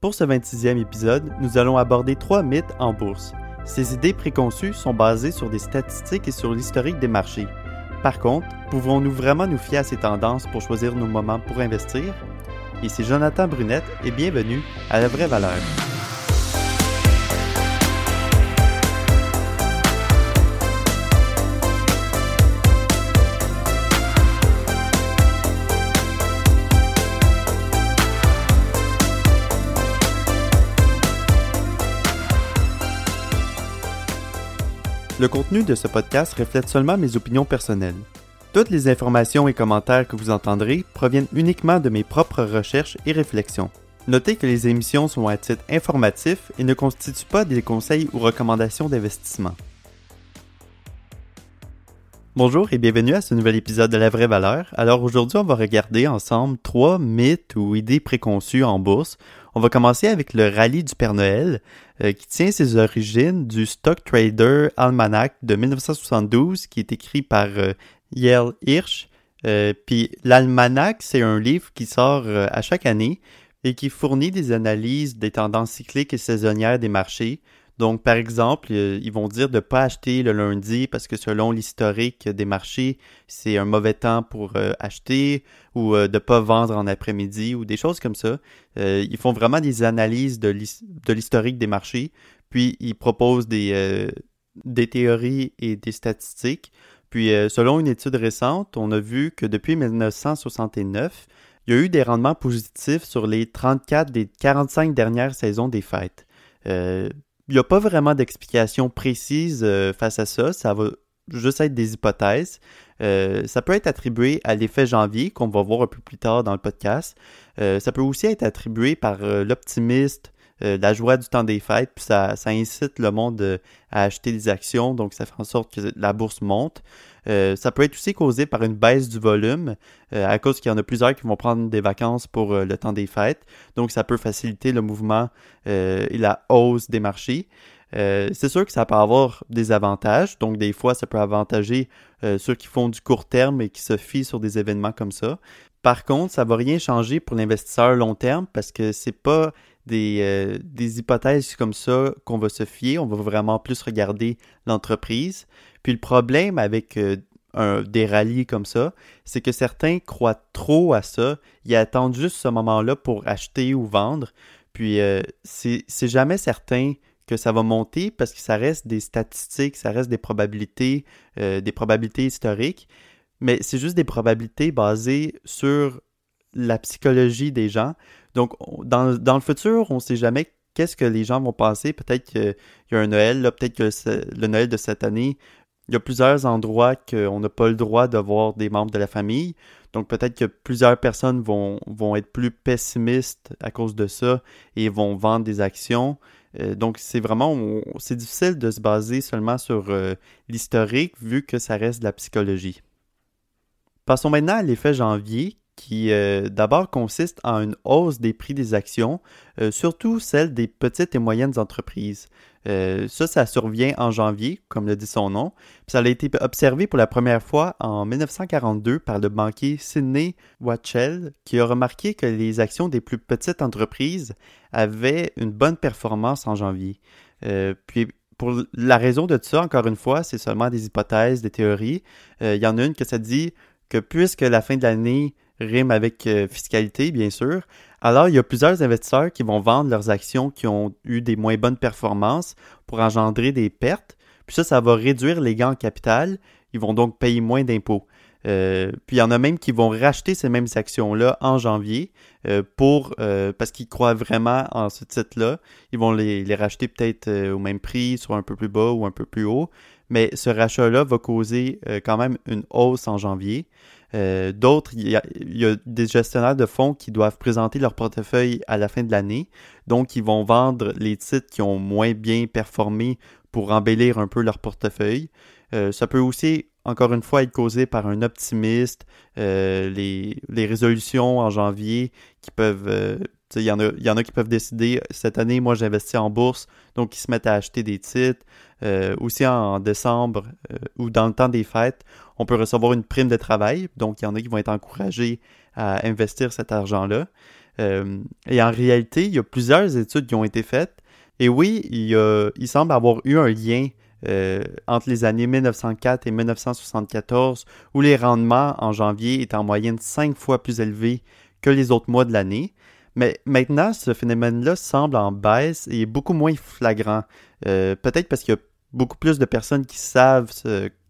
Pour ce 26e épisode, nous allons aborder trois mythes en bourse. Ces idées préconçues sont basées sur des statistiques et sur l'historique des marchés. Par contre, pouvons-nous vraiment nous fier à ces tendances pour choisir nos moments pour investir? Ici Jonathan Brunette et bienvenue à La Vraie Valeur. Le contenu de ce podcast reflète seulement mes opinions personnelles. Toutes les informations et commentaires que vous entendrez proviennent uniquement de mes propres recherches et réflexions. Notez que les émissions sont à titre informatif et ne constituent pas des conseils ou recommandations d'investissement. Bonjour et bienvenue à ce nouvel épisode de La Vraie Valeur. Alors aujourd'hui, on va regarder ensemble trois mythes ou idées préconçues en bourse on va commencer avec le rallye du Père Noël, euh, qui tient ses origines du Stock Trader Almanac de 1972, qui est écrit par euh, Yale Hirsch. Euh, puis l'almanach, c'est un livre qui sort à chaque année et qui fournit des analyses des tendances cycliques et saisonnières des marchés, donc, par exemple, euh, ils vont dire de ne pas acheter le lundi parce que selon l'historique des marchés, c'est un mauvais temps pour euh, acheter ou euh, de ne pas vendre en après-midi ou des choses comme ça. ils font vraiment des analyses de l'historique des marchés, puis ils proposent des, des théories et des statistiques. Puis, selon une étude récente, on a vu que depuis 1969, il y a eu des rendements positifs sur les 34 des 45 dernières saisons des fêtes il n'y a pas vraiment d'explication précise euh, face à ça. Ça va juste être des hypothèses. Euh, ça peut être attribué à l'effet janvier qu'on va voir un peu plus tard dans le podcast. Euh, ça peut aussi être attribué par l'optimiste, la joie du temps des fêtes, puis ça, incite le monde à acheter des actions, donc ça fait en sorte que la bourse monte. Euh, ça peut être aussi causé par une baisse du volume, euh, à cause qu'il y en a plusieurs qui vont prendre des vacances pour euh, le temps des fêtes. Donc, ça peut faciliter le mouvement et la hausse des marchés. c'est sûr que ça peut avoir des avantages. Donc, des fois, ça peut avantager ceux qui font du court terme et qui se fient sur des événements comme ça. Par contre, ça ne va rien changer pour l'investisseur long terme parce que c'est pas des, des, hypothèses comme ça qu'on va se fier. On va vraiment plus regarder l'entreprise. Puis le problème avec euh, des rallyes comme ça, c'est que certains croient trop à ça. Ils attendent juste ce moment-là pour acheter ou vendre. Puis euh, c'est jamais certain que ça va monter parce que ça reste des statistiques, ça reste des probabilités, euh, des probabilités historiques. Mais c'est juste des probabilités basées sur la psychologie des gens. Donc, dans, le futur, on ne sait jamais qu'est-ce que les gens vont penser. Peut-être qu'il y a un Noël, peut-être que le Noël de cette année il y a plusieurs endroits qu'on n'a pas le droit de voir des membres de la famille. Donc peut-être que plusieurs personnes vont, vont être plus pessimistes à cause de ça et vont vendre des actions. Euh, donc c'est vraiment, c'est difficile de se baser seulement sur euh, l'historique vu que ça reste de la psychologie. Passons maintenant à l'effet janvier qui euh, d'abord consiste en une hausse des prix des actions, surtout celles des petites et moyennes entreprises. Euh, ça, ça survient en janvier, comme le dit son nom. ça a été observé pour la première fois en 1942 par le banquier Sidney Watchell, qui a remarqué que les actions des plus petites entreprises avaient une bonne performance en janvier. Euh, puis pour la raison de ça, encore une fois, c'est seulement des hypothèses, des théories. Euh, il y en a une que ça dit que puisque la fin de l'année rime avec fiscalité, bien sûr, alors, il y a plusieurs investisseurs qui vont vendre leurs actions qui ont eu des moins bonnes performances pour engendrer des pertes. Puis ça, ça va réduire les gains en capital. Ils vont donc payer moins d'impôts. Euh, puis il y en a même qui vont racheter ces mêmes actions-là en janvier euh, pour euh, parce qu'ils croient vraiment en ce titre-là. Ils vont les, les racheter peut-être au même prix, soit un peu plus bas ou un peu plus haut. Mais ce rachat-là va causer quand même une hausse en janvier. Euh, d'autres, il y, a, des gestionnaires de fonds qui doivent présenter leur portefeuille à la fin de l'année. Donc, ils vont vendre les titres qui ont moins bien performé pour embellir un peu leur portefeuille. Euh, ça peut aussi, encore une fois, être causé par un optimiste. Euh, les, résolutions en janvier qui peuvent... il y, y en a qui peuvent décider, cette année, moi j'investis en bourse, donc ils se mettent à acheter des titres. Aussi en décembre ou dans le temps des fêtes, on peut recevoir une prime de travail. Donc, il y en a qui vont être encouragés à investir cet argent-là. et en réalité, il y a plusieurs études qui ont été faites. Et oui, il, semble avoir eu un lien entre les années 1904 et 1974, où les rendements en janvier étaient en moyenne cinq fois plus élevés que les autres mois de l'année. Mais maintenant, ce phénomène-là semble en baisse et est beaucoup moins flagrant. Euh, peut-être parce qu'il y a beaucoup plus de personnes qui savent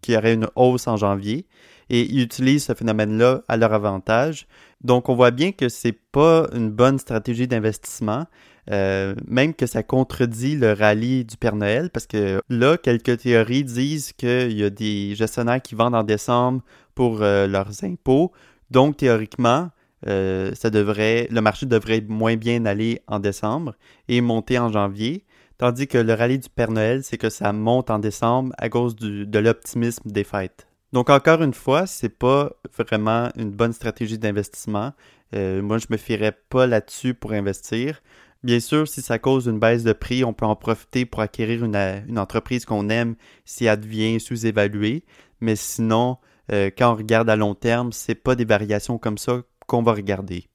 qu'il y aurait une hausse en janvier et utilisent ce phénomène-là à leur avantage. Donc, on voit bien que c'est pas une bonne stratégie d'investissement, euh, même que ça contredit le rallye du Père Noël, parce que là, quelques théories disent qu'il y a des gestionnaires qui vendent en décembre pour euh, leurs impôts. Donc, théoriquement, euh, le marché devrait moins bien aller en décembre et monter en janvier, tandis que le rallye du Père Noël, c'est que ça monte en décembre à cause de l'optimisme des fêtes. Donc encore une fois, c'est pas vraiment une bonne stratégie d'investissement. Euh, moi, je me fierais pas là-dessus pour investir. Bien sûr, si ça cause une baisse de prix, on peut en profiter pour acquérir une, entreprise qu'on aime si elle devient sous-évaluée. Mais sinon, euh, quand on regarde à long terme, c'est pas des variations comme ça qu'on va regarder.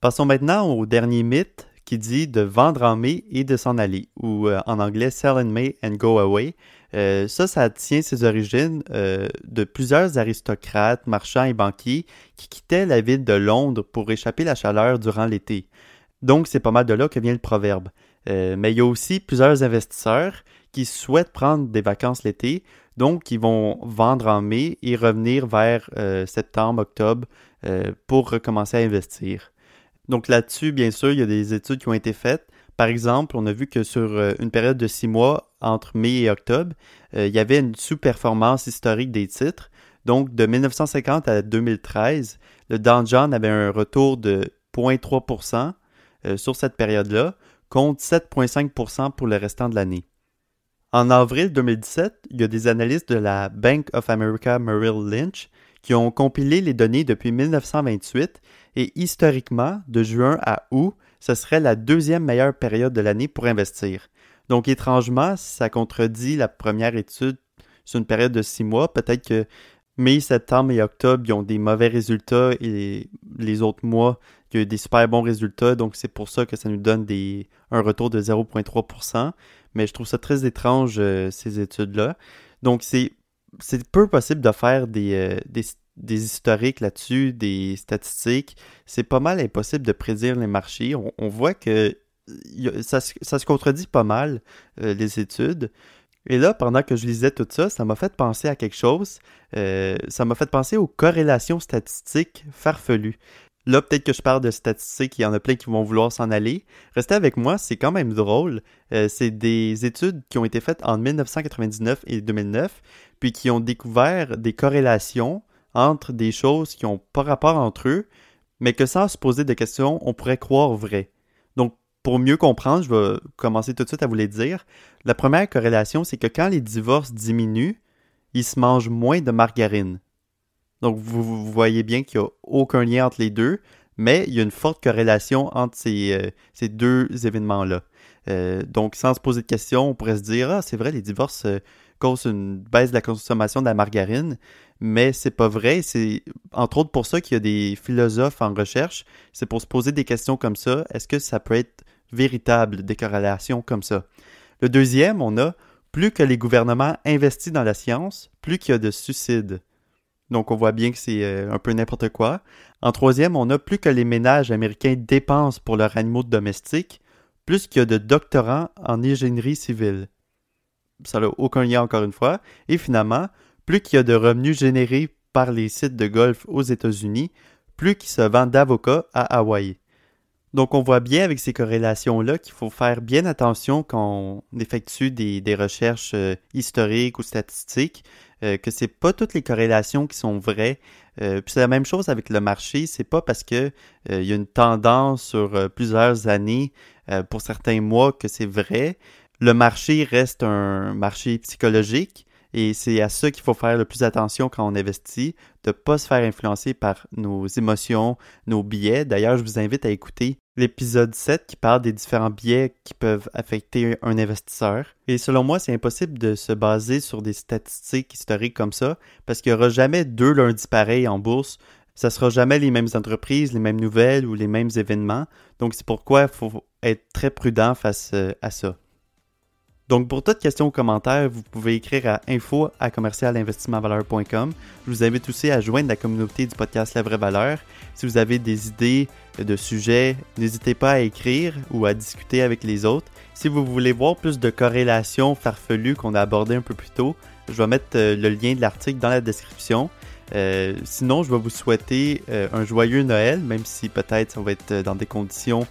Passons maintenant au dernier mythe qui dit de vendre en mai et de s'en aller, ou euh, en anglais sell in May and go away. Euh, ça, ça tient ses origines euh, de plusieurs aristocrates, marchands et banquiers qui quittaient la ville de Londres pour échapper à la chaleur durant l'été. Donc, c'est pas mal de là que vient le proverbe. mais il y a aussi plusieurs investisseurs qui souhaitent prendre des vacances l'été, donc ils vont vendre en mai et revenir vers septembre, octobre euh, pour recommencer à investir. Donc là-dessus, bien sûr, il y a des études qui ont été faites. Par exemple, on a vu que sur euh, une période de six mois, entre mai et octobre, euh, il y avait une sous-performance historique des titres. Donc, de 1950 à 2013, le Dow Jones avait un retour de 0,3% sur cette période-là, contre 7,5% pour le restant de l'année. En avril 2017, il y a des analystes de la Bank of America Merrill Lynch qui ont compilé les données depuis 1928 et historiquement, de juin à août, ce serait la deuxième meilleure période de l'année pour investir. Donc étrangement, ça contredit la première étude sur une période de six mois. Peut-être que mai, septembre et octobre, ils ont des mauvais résultats et les autres mois, il y a des super bons résultats. Donc c'est pour ça que ça nous donne des, un retour de 0,3%. Mais je trouve ça très étrange, euh, ces études-là. Donc c'est c'est peu possible de faire des, euh, des, historiques là-dessus, des statistiques. C'est pas mal impossible de prédire les marchés. On, voit que ça, se contredit pas mal, euh, les études. Et là, pendant que je lisais tout ça, ça m'a fait penser à quelque chose. Euh, ça m'a fait penser aux corrélations statistiques farfelues. Là, peut-être que je parle de statistiques, il y en a plein qui vont vouloir s'en aller. Restez avec moi, c'est quand même drôle. Euh, c'est des études qui ont été faites en 1999 et 2009, puis qui ont découvert des corrélations entre des choses qui n'ont pas rapport entre eux, mais que sans se poser de questions, on pourrait croire vraies. Donc, pour mieux comprendre, je vais commencer tout de suite à vous les dire. La première corrélation, c'est que quand les divorces diminuent, ils se mangent moins de margarine. Donc, vous, voyez bien qu'il n'y a aucun lien entre les deux, mais il y a une forte corrélation entre ces, euh, deux événements-là. Euh, donc, sans se poser de questions, on pourrait se dire Ah, c'est vrai, les divorces euh, causent une baisse de la consommation de la margarine, mais c'est pas vrai. C'est entre autres pour ça qu'il y a des philosophes en recherche. C'est pour se poser des questions comme ça. Est-ce que ça peut être véritable, des corrélations comme ça? Le deuxième, on a plus que les gouvernements investissent dans la science, plus qu'il y a de suicides. Donc, on voit bien que c'est euh, un peu n'importe quoi. En troisième, on a plus que les ménages américains dépensent pour leurs animaux domestiques, plus qu'il y a de doctorants en ingénierie civile. Ça n'a aucun lien encore une fois. Et finalement, plus qu'il y a de revenus générés par les sites de golf aux États-Unis, plus qu'il se vend d'avocats à Hawaï. Donc, on voit bien avec ces corrélations-là qu'il faut faire bien attention quand on effectue des, recherches euh, historiques ou statistiques, euh, que c'est pas toutes les corrélations qui sont vraies. Euh, puis c'est la même chose avec le marché. C'est pas parce que il y a une tendance sur plusieurs années, pour certains mois, que c'est vrai. Le marché reste un marché psychologique et c'est à ça qu'il faut faire le plus attention quand on investit, de ne pas se faire influencer par nos émotions, nos biais. D'ailleurs, je vous invite à écouter l'épisode 7 qui parle des différents biais qui peuvent affecter un investisseur. Et selon moi, c'est impossible de se baser sur des statistiques historiques comme ça, parce qu'il n'y aura jamais deux lundis pareils en bourse. ça sera jamais les mêmes entreprises, les mêmes nouvelles ou les mêmes événements. Donc c'est pourquoi il faut être très prudent face euh, à ça. Donc, pour toute question ou commentaire, vous pouvez écrire à info à commercialinvestissementvaleur.com. Je vous invite aussi à joindre la communauté du podcast La Vraie Valeur. Si vous avez des idées de sujets, n'hésitez pas à écrire ou à discuter avec les autres. Si vous voulez voir plus de corrélations farfelues qu'on a abordées un peu plus tôt, je vais mettre euh, le lien de l'article dans la description. Euh, sinon, je vais vous souhaiter euh, un joyeux Noël, même si peut-être ça va être dans des conditions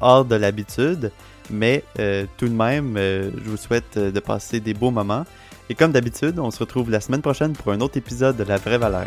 hors de l'habitude. Mais euh, tout de même, euh, je vous souhaite euh, de passer des beaux moments. Et comme d'habitude, on se retrouve la semaine prochaine pour un autre épisode de La Vraie Valeur.